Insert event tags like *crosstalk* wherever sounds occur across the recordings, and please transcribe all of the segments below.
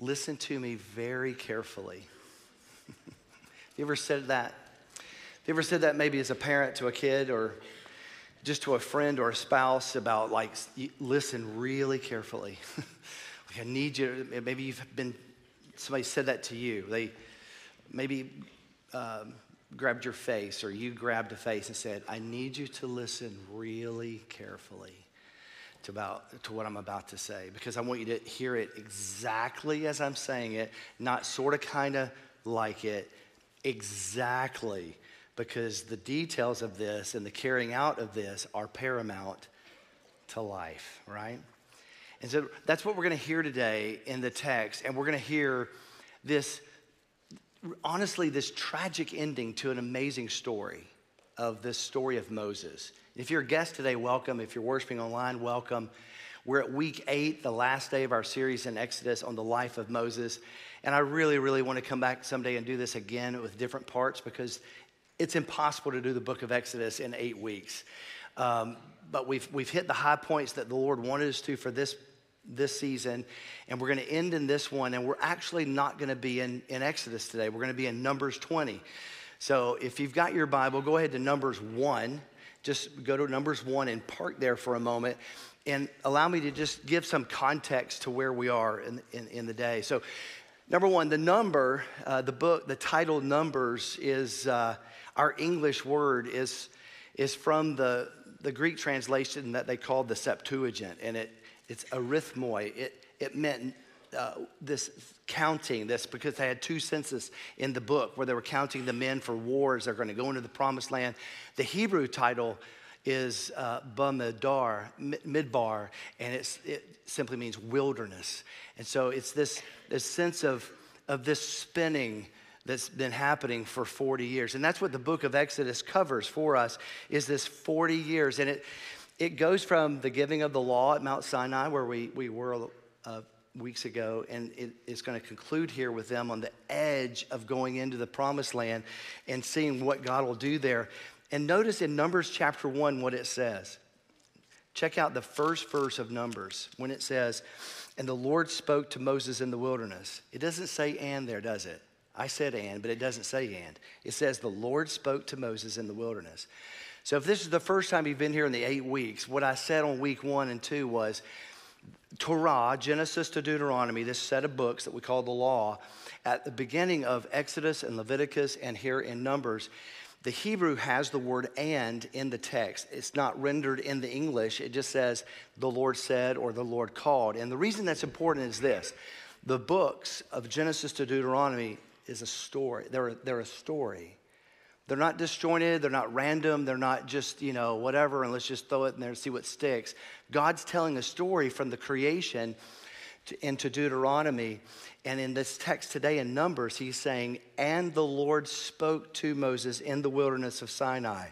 listen to me very carefully. *laughs* you ever said that? You ever said that maybe as a parent to a kid or just to a friend or a spouse about like, listen really carefully. *laughs* like, I need you. Maybe you've been, somebody said that to you. They maybe um, grabbed your face or you grabbed a face and said, I need you to listen really carefully to, about, to what I'm about to say because I want you to hear it exactly as I'm saying it, not sort of kind of like it, exactly because the details of this and the carrying out of this are paramount to life, right? And so that's what we're going to hear today in the text. And we're going to hear this, honestly, this tragic ending to an amazing story of this story of Moses. If you're a guest today, welcome. If you're worshiping online, welcome. We're at week eight, the last day of our series in Exodus on the life of Moses. And I really, really want to come back someday and do this again with different parts because it's impossible to do the book of Exodus in eight weeks. Um, but we've, we've hit the high points that the Lord wanted us to for this, this season. And we're going to end in this one. And we're actually not going to be in, in Exodus today. We're going to be in Numbers 20. So if you've got your Bible, go ahead to Numbers 1. Just go to Numbers 1 and park there for a moment and allow me to just give some context to where we are in, in, in the day. So, number one, the number, uh, the book, the title Numbers is. Uh, our English word is, is from the, the Greek translation that they called the Septuagint, and it, it's arithmoi. It, it meant uh, this counting, this because they had two census in the book where they were counting the men for wars. They're going to go into the promised land. The Hebrew title is uh, Bamidbar, Midbar, and it simply means wilderness. And so it's this, this sense of, of this spinning that's been happening for 40 years. And that's what the book of Exodus covers for us is this 40 years. And it, it goes from the giving of the law at Mount Sinai, where we, we were uh, weeks ago, and it, it's going to conclude here with them on the edge of going into the promised land and seeing what God will do there. And notice in Numbers chapter 1 what it says. Check out the first verse of Numbers when it says, And the Lord spoke to Moses in the wilderness. It doesn't say and there, does it? I said and, but it doesn't say and. It says the Lord spoke to Moses in the wilderness. So if this is the first time you've been here in the eight weeks, what I said on week one and two was Torah, Genesis to Deuteronomy, this set of books that we call the law, at the beginning of Exodus and Leviticus and here in Numbers, the Hebrew has the word and in the text. It's not rendered in the English. It just says the Lord said or the Lord called. And the reason that's important is this the books of Genesis to Deuteronomy is a story. They're, they're a story. They're not disjointed, they're not random, they're not just, you know, whatever, and let's just throw it in there and see what sticks. God's telling a story from the creation to, into Deuteronomy. And in this text today in Numbers, he's saying, And the Lord spoke to Moses in the wilderness of Sinai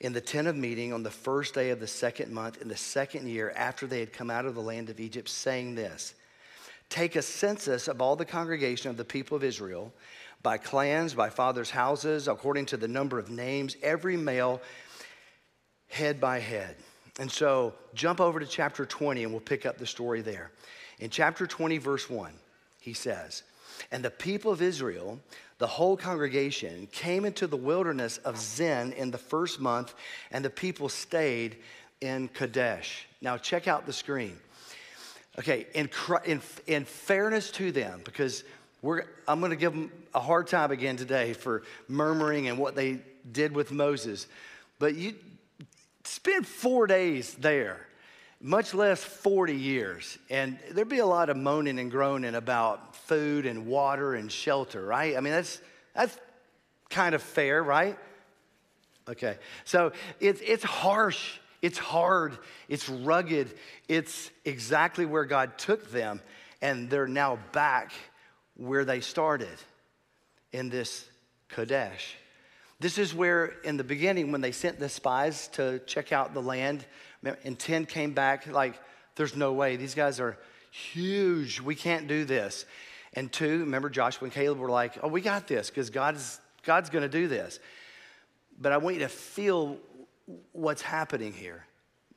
in the tent of meeting on the first day of the second month in the second year after they had come out of the land of Egypt, saying this take a census of all the congregation of the people of Israel by clans, by fathers' houses, according to the number of names, every male head by head. And so jump over to chapter 20 and we'll pick up the story there. In chapter 20, verse 1, he says, And the people of Israel, the whole congregation, came into the wilderness of Zin in the first month, and the people stayed in Kadesh. Now, check out the screen. Okay, in, in, in fairness to them, because we're, I'm going to give them a hard time again today for murmuring and what they did with Moses. But you spend four days there, much less 40 years, and there'd be a lot of moaning and groaning about food and water and shelter, right? I mean, that's, that's kind of fair, right? Okay, so it's, it's harsh it's hard, it's rugged, it's exactly where God took them, and they're now back where they started in this Kadesh. This is where, in the beginning, when they sent the spies to check out the land, and 10 came back like, there's no way, these guys are huge, we can't do this. And two, remember Joshua and Caleb were like, oh, we got this because God's, God's going to do this. But I want you to feel what's happening here.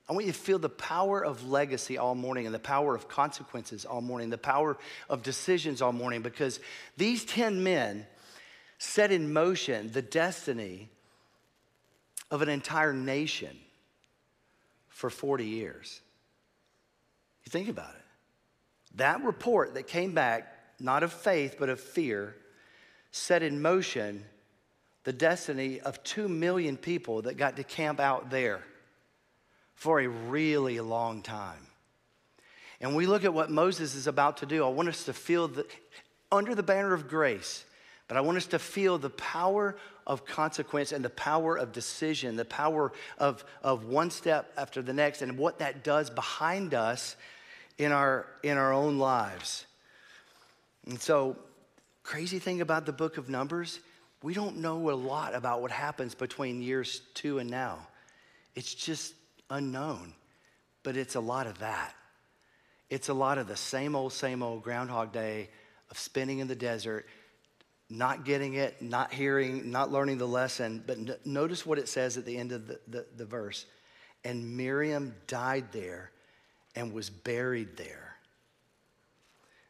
I want you to feel the power of legacy all morning and the power of consequences all morning, the power of decisions all morning, because these 10 men set in motion the destiny of an entire nation for 40 years. You think about it. That report that came back, not of faith, but of fear, set in motion the destiny of 2 million people that got to camp out there for a really long time. And we look at what Moses is about to do. I want us to feel the, under the banner of grace, but I want us to feel the power of consequence and the power of decision, the power of, of one step after the next, and what that does behind us in our, in our own lives. And so, crazy thing about the book of Numbers, we don't know a lot about what happens between years two and now. It's just unknown, but it's a lot of that. It's a lot of the same old, same old Groundhog Day of spinning in the desert, not getting it, not hearing, not learning the lesson. But n- notice what it says at the end of the, the, the verse. And Miriam died there and was buried there.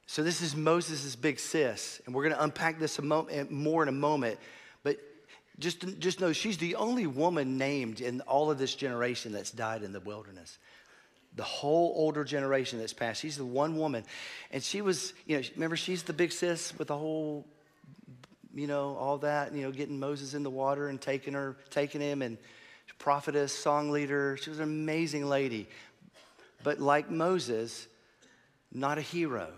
So, this is Moses' big sis, and we're going to unpack this a mo- eh, more in a moment. But just, just know she's the only woman named in all of this generation that's died in the wilderness. The whole older generation that's passed. She's the one woman. And she was, you know, remember, she's the big sis with the whole, you know, all that, you know, getting Moses in the water and taking her, taking him, and prophetess, song leader. She was an amazing lady. But like Moses, not a hero.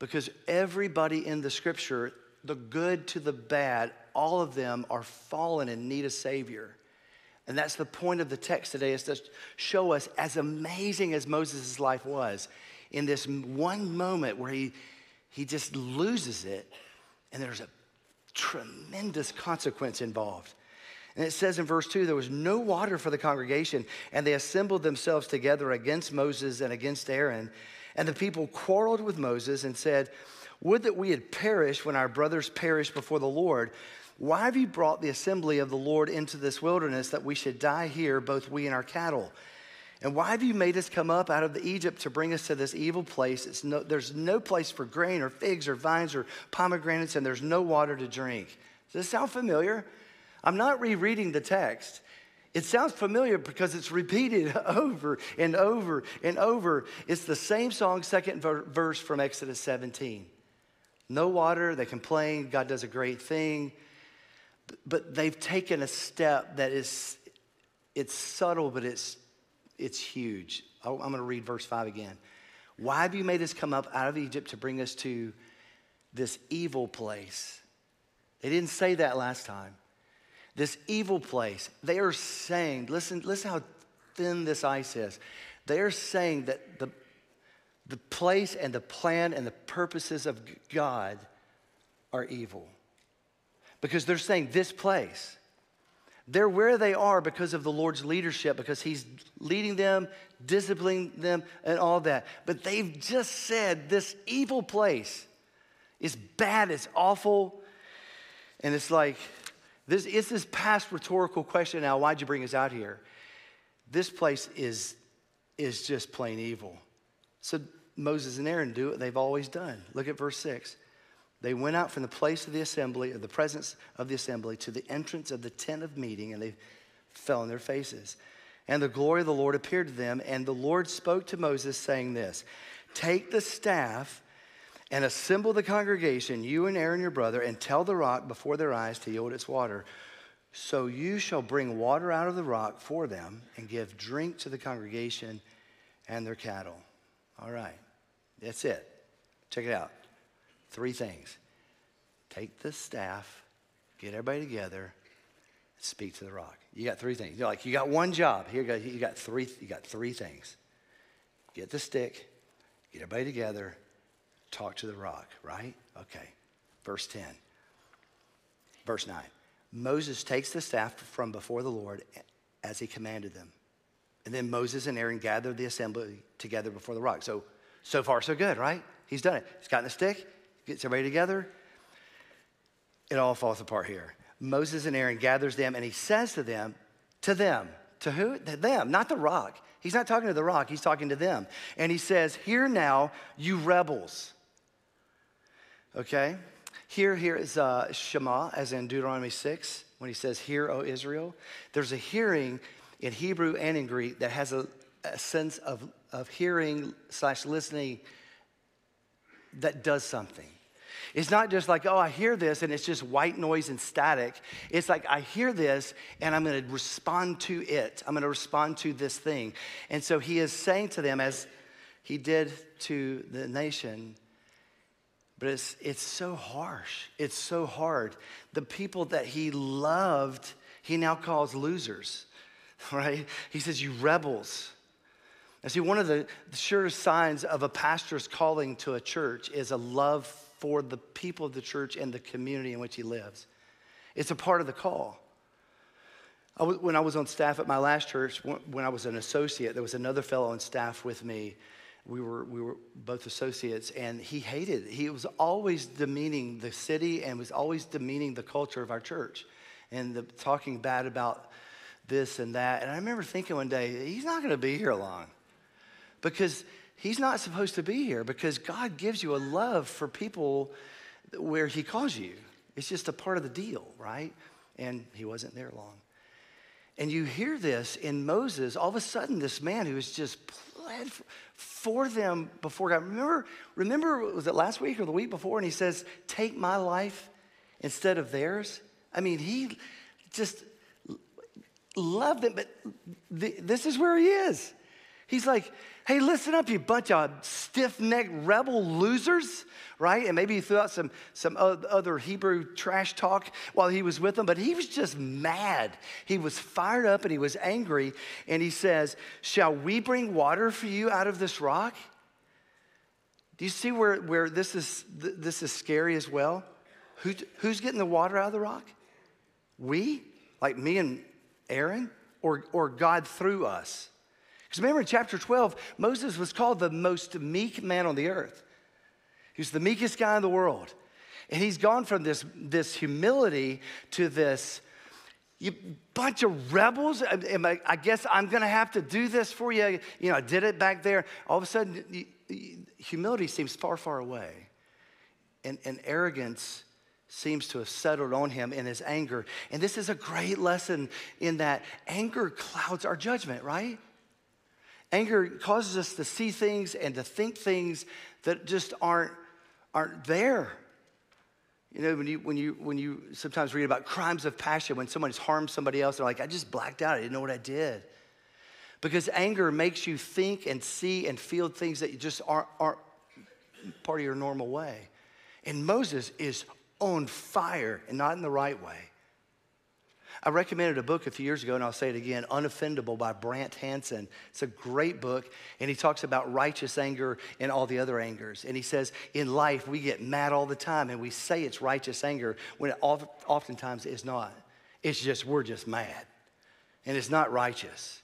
Because everybody in the scripture, the good to the bad, all of them are fallen and need a Savior. And that's the point of the text today is to show us, as amazing as Moses' life was, in this one moment where he, he just loses it, and there's a tremendous consequence involved. And it says in verse 2 there was no water for the congregation, and they assembled themselves together against Moses and against Aaron. And the people quarreled with Moses and said, Would that we had perished when our brothers perished before the Lord. Why have you brought the assembly of the Lord into this wilderness that we should die here, both we and our cattle? And why have you made us come up out of Egypt to bring us to this evil place? No, there's no place for grain or figs or vines or pomegranates, and there's no water to drink. Does this sound familiar? I'm not rereading the text. It sounds familiar because it's repeated *laughs* over and over and over. It's the same song, second verse from Exodus 17. No water, they complain, God does a great thing. But they've taken a step that is it's subtle but it's it's huge. Oh, I'm going to read verse 5 again. Why have you made us come up out of egypt to bring us to this evil place? They didn't say that last time this evil place they are saying listen listen how thin this ice is they are saying that the the place and the plan and the purposes of god are evil because they're saying this place. They're where they are because of the Lord's leadership, because He's leading them, disciplining them, and all that. But they've just said this evil place is bad, it's awful. And it's like, this, it's this past rhetorical question now why'd you bring us out here? This place is, is just plain evil. So Moses and Aaron do what they've always done. Look at verse 6. They went out from the place of the assembly, of the presence of the assembly, to the entrance of the tent of meeting, and they fell on their faces. And the glory of the Lord appeared to them, and the Lord spoke to Moses, saying this Take the staff and assemble the congregation, you and Aaron your brother, and tell the rock before their eyes to yield its water. So you shall bring water out of the rock for them, and give drink to the congregation and their cattle. All right, that's it. Check it out. Three things take the staff, get everybody together, speak to the rock. You got three things. You're like, you got one job. Here you go. You got three, you got three things. Get the stick, get everybody together, talk to the rock, right? Okay. Verse 10. Verse 9. Moses takes the staff from before the Lord as he commanded them. And then Moses and Aaron gathered the assembly together before the rock. So, so far, so good, right? He's done it. He's gotten the stick, gets everybody together, it all falls apart here. Moses and Aaron gathers them and he says to them, to them, To who? To them, not the rock. He's not talking to the rock, he's talking to them. And he says, Hear now, you rebels. Okay? Here, here is uh, Shema, as in Deuteronomy 6, when he says, Hear, O Israel. There's a hearing in Hebrew and in Greek that has a, a sense of, of hearing slash listening that does something. It's not just like, oh, I hear this and it's just white noise and static. It's like, I hear this and I'm going to respond to it. I'm going to respond to this thing. And so he is saying to them, as he did to the nation, but it's, it's so harsh. It's so hard. The people that he loved, he now calls losers, *laughs* right? He says, You rebels. And see, one of the surest signs of a pastor's calling to a church is a love for the people of the church and the community in which he lives. It's a part of the call. I w- when I was on staff at my last church, when I was an associate, there was another fellow on staff with me. We were, we were both associates, and he hated, he was always demeaning the city and was always demeaning the culture of our church and the, talking bad about this and that. And I remember thinking one day, he's not going to be here long because he's not supposed to be here because God gives you a love for people where he calls you. It's just a part of the deal, right? And he wasn't there long. And you hear this in Moses, all of a sudden, this man who is just pled for them before God. Remember, remember, was it last week or the week before? And he says, Take my life instead of theirs. I mean, he just loved them, but this is where he is. He's like, hey, listen up, you bunch of stiff necked rebel losers, right? And maybe he threw out some, some other Hebrew trash talk while he was with them, but he was just mad. He was fired up and he was angry. And he says, Shall we bring water for you out of this rock? Do you see where, where this, is, this is scary as well? Who, who's getting the water out of the rock? We? Like me and Aaron? Or, or God through us? Because remember in chapter 12, Moses was called the most meek man on the earth. He was the meekest guy in the world. And he's gone from this, this humility to this you bunch of rebels. I, I guess I'm going to have to do this for you. You know, I did it back there. All of a sudden, humility seems far, far away. And, and arrogance seems to have settled on him in his anger. And this is a great lesson in that anger clouds our judgment, right? Anger causes us to see things and to think things that just aren't, aren't there. You know, when you, when, you, when you sometimes read about crimes of passion, when someone's harmed somebody else, they're like, I just blacked out. I didn't know what I did. Because anger makes you think and see and feel things that just aren't, aren't part of your normal way. And Moses is on fire and not in the right way. I recommended a book a few years ago, and I'll say it again Unoffendable by Brant Hansen. It's a great book, and he talks about righteous anger and all the other angers. And he says, in life, we get mad all the time, and we say it's righteous anger when it oftentimes is not. It's just, we're just mad, and it's not righteous.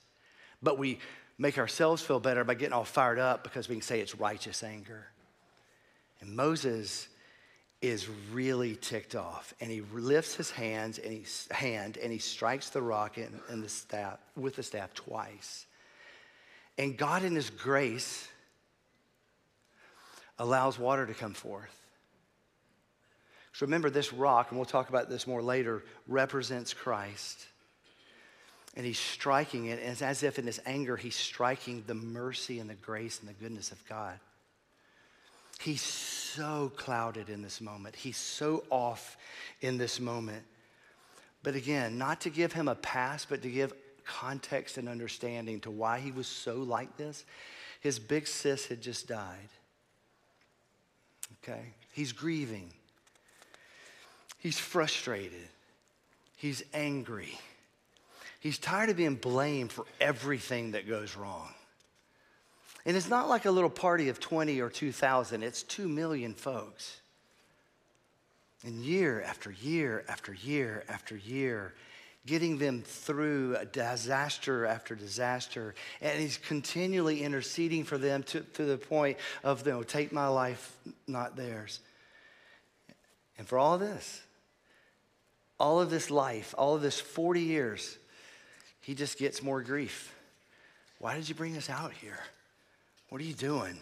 But we make ourselves feel better by getting all fired up because we can say it's righteous anger. And Moses is really ticked off and he lifts his hands and he, hand and he strikes the rock in the staff, with the staff twice. And God, in his grace, allows water to come forth. So remember, this rock, and we'll talk about this more later, represents Christ. And he's striking it, and it's as if in his anger, he's striking the mercy and the grace and the goodness of God. He's so clouded in this moment. He's so off in this moment. But again, not to give him a pass, but to give context and understanding to why he was so like this. His big sis had just died. Okay? He's grieving. He's frustrated. He's angry. He's tired of being blamed for everything that goes wrong. And it's not like a little party of 20 or 2,000, it's 2 million folks. And year after year after year after year, getting them through disaster after disaster. And he's continually interceding for them to, to the point of, you know, take my life, not theirs. And for all this, all of this life, all of this 40 years, he just gets more grief. Why did you bring us out here? What are you doing?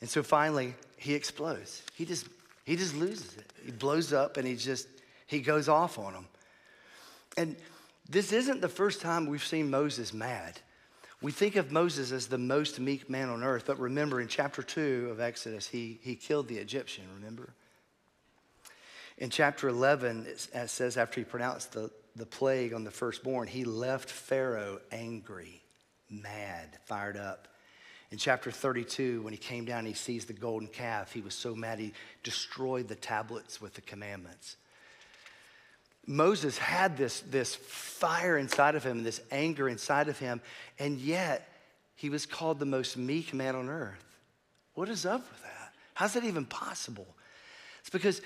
And so finally, he explodes. He just, he just loses it. He blows up and he just, he goes off on them. And this isn't the first time we've seen Moses mad. We think of Moses as the most meek man on earth, but remember in chapter 2 of Exodus, he, he killed the Egyptian, remember? In chapter 11, it says after he pronounced the, the plague on the firstborn, he left Pharaoh angry, mad, fired up. In chapter 32, when he came down and he sees the golden calf, he was so mad he destroyed the tablets with the commandments. Moses had this, this fire inside of him, this anger inside of him, and yet he was called the most meek man on earth. What is up with that? How's that even possible? It's because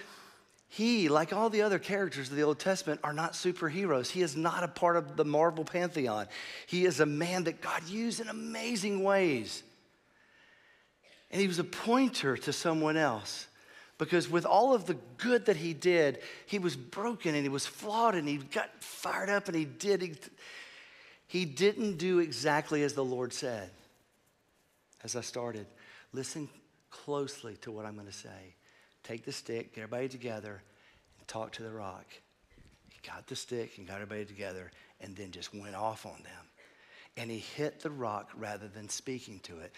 he, like all the other characters of the Old Testament, are not superheroes. He is not a part of the Marvel pantheon. He is a man that God used in amazing ways. And he was a pointer to someone else. Because with all of the good that he did, he was broken and he was flawed and he got fired up and he did. He, he didn't do exactly as the Lord said. As I started, listen closely to what I'm going to say. Take the stick, get everybody together, and talk to the rock. He got the stick and got everybody together and then just went off on them. And he hit the rock rather than speaking to it.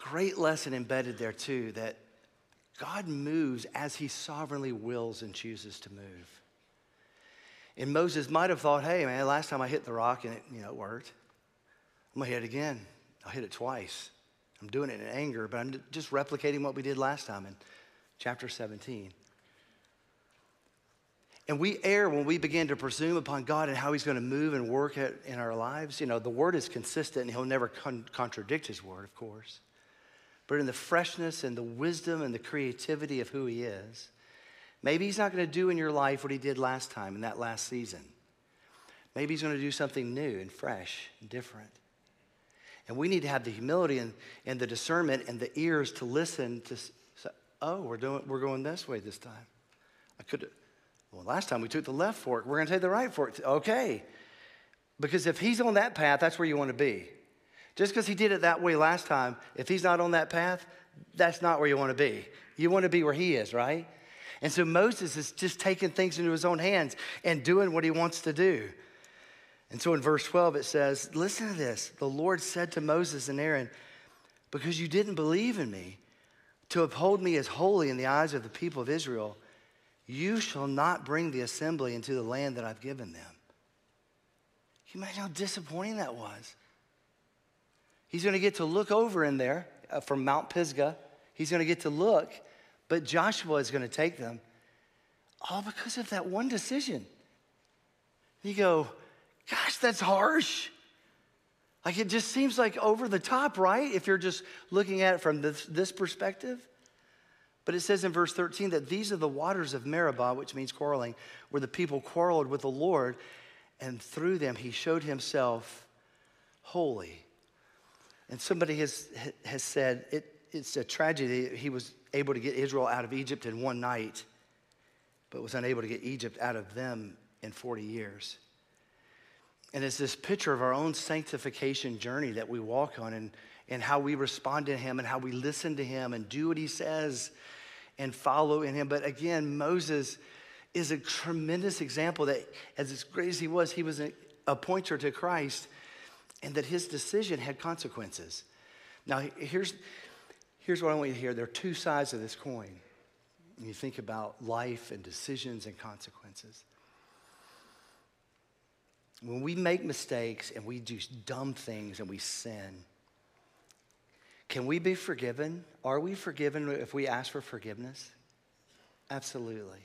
Great lesson embedded there, too, that God moves as he sovereignly wills and chooses to move. And Moses might have thought, hey, man, last time I hit the rock and it, you know, it worked. I'm going to hit it again. I'll hit it twice. I'm doing it in anger, but I'm just replicating what we did last time in chapter 17. And we err when we begin to presume upon God and how He's going to move and work in our lives. You know, the Word is consistent and He'll never con- contradict His Word, of course but in the freshness and the wisdom and the creativity of who He is. Maybe He's not going to do in your life what He did last time in that last season. Maybe He's going to do something new and fresh and different. And we need to have the humility and, and the discernment and the ears to listen to say, oh, we're, doing, we're going this way this time. I could, well, last time we took the left fork. We're going to take the right fork. Okay. Because if he's on that path, that's where you want to be. Just because he did it that way last time, if he's not on that path, that's not where you want to be. You want to be where he is, right? And so Moses is just taking things into his own hands and doing what he wants to do. And so in verse 12, it says, Listen to this. The Lord said to Moses and Aaron, Because you didn't believe in me to uphold me as holy in the eyes of the people of Israel, you shall not bring the assembly into the land that I've given them. Can you imagine how disappointing that was? He's going to get to look over in there uh, from Mount Pisgah. He's going to get to look, but Joshua is going to take them all because of that one decision. You go, gosh, that's harsh. Like it just seems like over the top, right? If you're just looking at it from this, this perspective. But it says in verse 13 that these are the waters of Meribah, which means quarreling, where the people quarreled with the Lord, and through them he showed himself holy. And somebody has, has said it, it's a tragedy he was able to get Israel out of Egypt in one night, but was unable to get Egypt out of them in 40 years. And it's this picture of our own sanctification journey that we walk on and, and how we respond to him and how we listen to him and do what he says and follow in him. But again, Moses is a tremendous example that, as great as he was, he was a, a pointer to Christ and that his decision had consequences. Now, here's, here's what I want you to hear there are two sides of this coin. When you think about life and decisions and consequences. When we make mistakes and we do dumb things and we sin, can we be forgiven? Are we forgiven if we ask for forgiveness? Absolutely.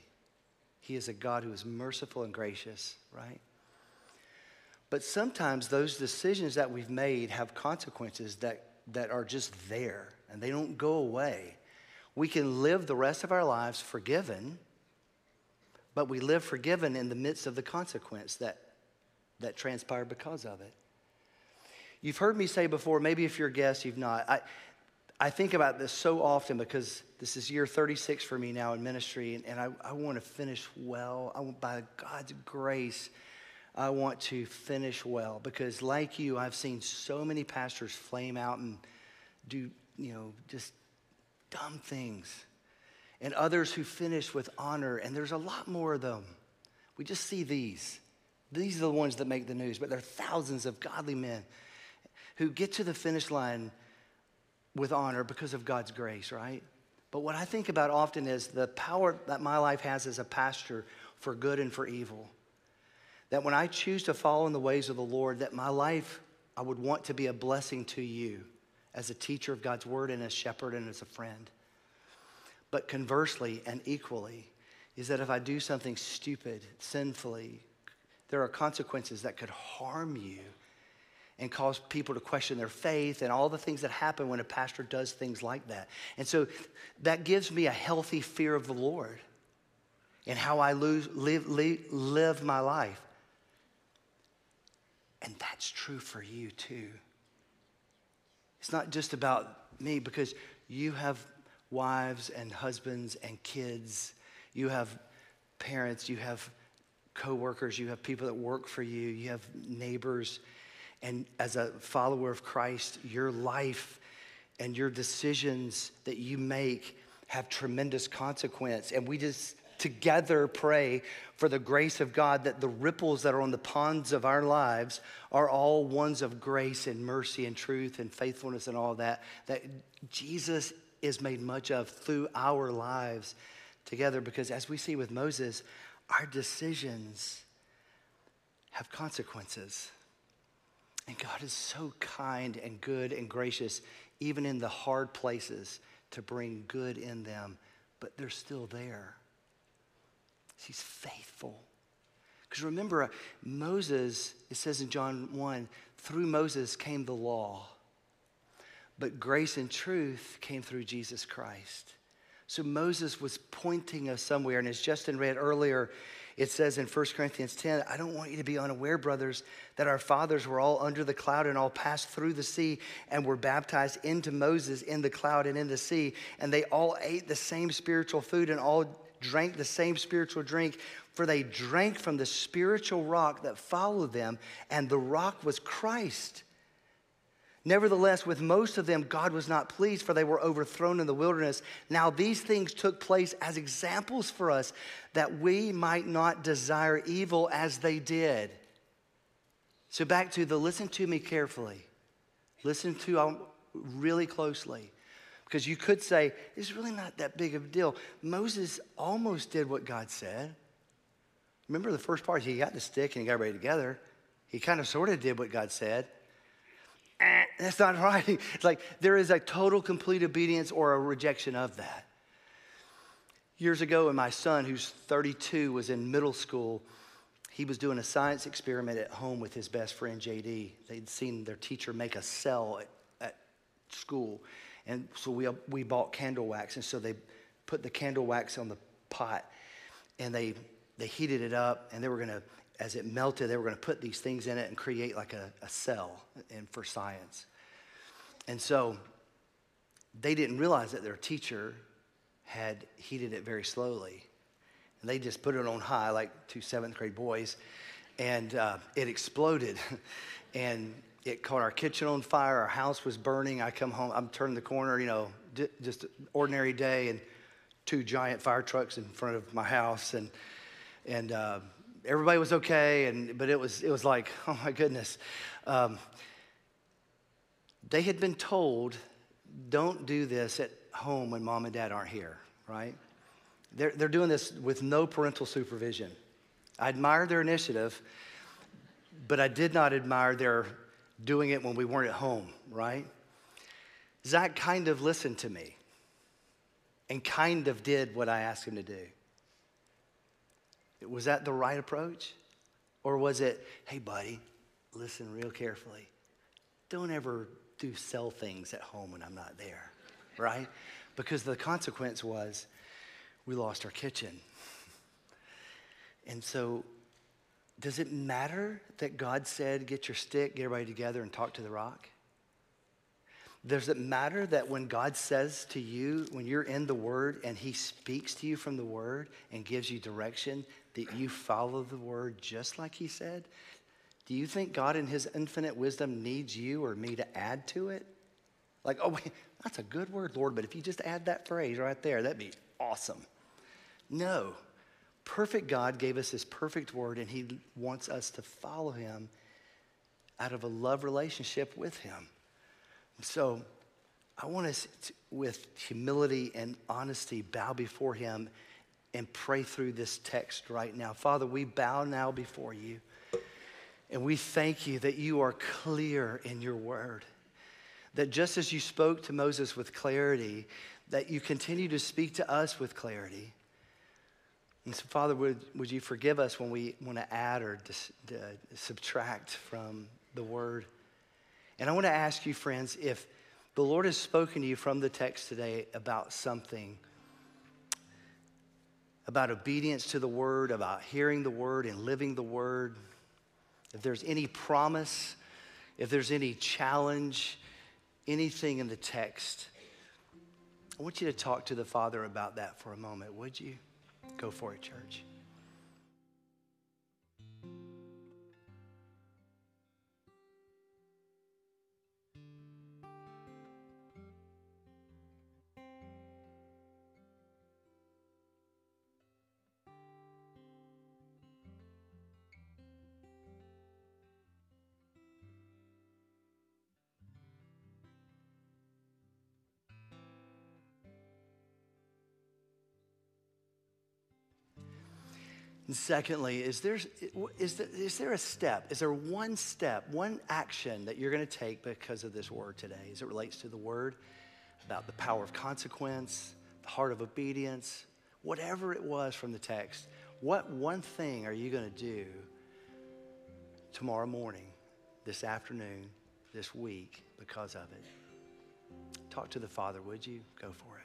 He is a God who is merciful and gracious, right? But sometimes those decisions that we've made have consequences that, that are just there and they don't go away. We can live the rest of our lives forgiven, but we live forgiven in the midst of the consequence that, that transpired because of it. You've heard me say before, maybe if you're a guest, you've not. I, I think about this so often because this is year 36 for me now in ministry, and, and I, I want to finish well. I by God's grace, I want to finish well because, like you, I've seen so many pastors flame out and do, you know, just dumb things. And others who finish with honor, and there's a lot more of them. We just see these. These are the ones that make the news, but there are thousands of godly men who get to the finish line with honor because of God's grace, right? But what I think about often is the power that my life has as a pastor for good and for evil. That when I choose to follow in the ways of the Lord, that my life, I would want to be a blessing to you as a teacher of God's word and as shepherd and as a friend. But conversely and equally, is that if I do something stupid, sinfully, there are consequences that could harm you and cause people to question their faith and all the things that happen when a pastor does things like that. And so that gives me a healthy fear of the Lord and how I lose, live, live, live my life. And that's true for you too. It's not just about me because you have wives and husbands and kids, you have parents, you have coworkers, you have people that work for you, you have neighbors. And as a follower of Christ, your life and your decisions that you make have tremendous consequence. And we just together pray for the grace of God that the ripples that are on the ponds of our lives are all ones of grace and mercy and truth and faithfulness and all that, that Jesus is made much of through our lives together. Because as we see with Moses, our decisions have consequences. And God is so kind and good and gracious, even in the hard places, to bring good in them, but they're still there. He's faithful. Because remember, uh, Moses, it says in John 1, through Moses came the law, but grace and truth came through Jesus Christ. So Moses was pointing us somewhere. And as Justin read earlier, it says in 1 Corinthians 10, I don't want you to be unaware, brothers, that our fathers were all under the cloud and all passed through the sea and were baptized into Moses in the cloud and in the sea. And they all ate the same spiritual food and all drank the same spiritual drink, for they drank from the spiritual rock that followed them, and the rock was Christ. Nevertheless, with most of them, God was not pleased, for they were overthrown in the wilderness. Now, these things took place as examples for us, that we might not desire evil as they did. So, back to the listen to me carefully. Listen to um, really closely. Because you could say, it's really not that big of a deal. Moses almost did what God said. Remember the first part? He got the stick and he got ready together. He kind of sort of did what God said. Eh, that's not *laughs* right. It's like there is a total, complete obedience or a rejection of that. Years ago, when my son, who's 32, was in middle school, he was doing a science experiment at home with his best friend, JD. They'd seen their teacher make a cell at, at school. And so we, we bought candle wax. And so they put the candle wax on the pot and they, they heated it up. And they were going to, as it melted, they were going to put these things in it and create like a, a cell in, for science. And so they didn't realize that their teacher had heated it very slowly. And they just put it on high, like two seventh grade boys. And uh, it exploded. *laughs* and it caught our kitchen on fire. Our house was burning. I come home, I'm turning the corner, you know, just an ordinary day, and two giant fire trucks in front of my house, and and uh, everybody was okay, and but it was it was like, *laughs* oh my goodness. Um, they had been told, don't do this at home when mom and dad aren't here, right? They're, they're doing this with no parental supervision. I admire their initiative, but I did not admire their doing it when we weren't at home, right? Zach kind of listened to me and kind of did what I asked him to do. Was that the right approach? Or was it, hey, buddy, listen real carefully. Don't ever do cell things at home when I'm not there, right? Because the consequence was we lost our kitchen. And so does it matter that God said, get your stick, get everybody together, and talk to the rock? Does it matter that when God says to you, when you're in the Word and He speaks to you from the Word and gives you direction, that you follow the Word just like He said? Do you think God, in His infinite wisdom, needs you or me to add to it? Like, oh, *laughs* wait, that's a good word, Lord, but if you just add that phrase right there, that'd be awesome. No. Perfect God gave us His perfect Word, and He wants us to follow Him out of a love relationship with Him. So I want us, to, with humility and honesty, bow before Him and pray through this text right now. Father, we bow now before you, and we thank you that you are clear in your word. That just as you spoke to Moses with clarity, that you continue to speak to us with clarity. And so, Father, would, would you forgive us when we want to add or dis, uh, subtract from the word? And I want to ask you, friends, if the Lord has spoken to you from the text today about something, about obedience to the word, about hearing the word and living the word, if there's any promise, if there's any challenge, anything in the text, I want you to talk to the Father about that for a moment, would you? Go for it, church. And secondly, is there, is, there, is there a step? Is there one step, one action that you're going to take because of this word today as it relates to the word, about the power of consequence, the heart of obedience, whatever it was from the text? What one thing are you going to do tomorrow morning, this afternoon, this week because of it? Talk to the Father, would you? Go for it.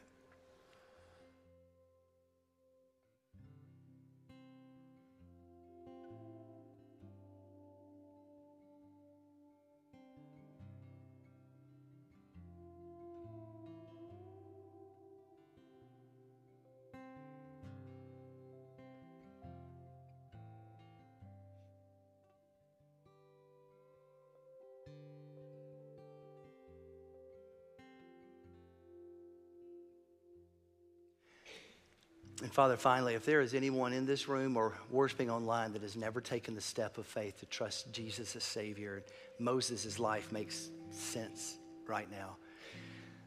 And Father, finally, if there is anyone in this room or worshiping online that has never taken the step of faith to trust Jesus as Savior, Moses' life makes sense right now.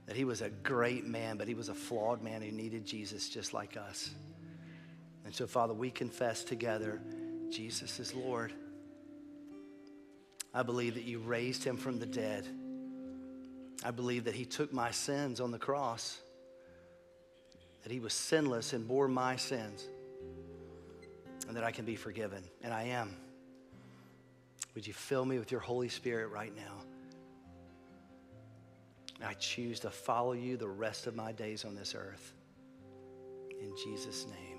That he was a great man, but he was a flawed man who needed Jesus just like us. And so, Father, we confess together Jesus is Lord. I believe that you raised him from the dead. I believe that he took my sins on the cross that he was sinless and bore my sins, and that I can be forgiven. And I am. Would you fill me with your Holy Spirit right now? I choose to follow you the rest of my days on this earth. In Jesus' name.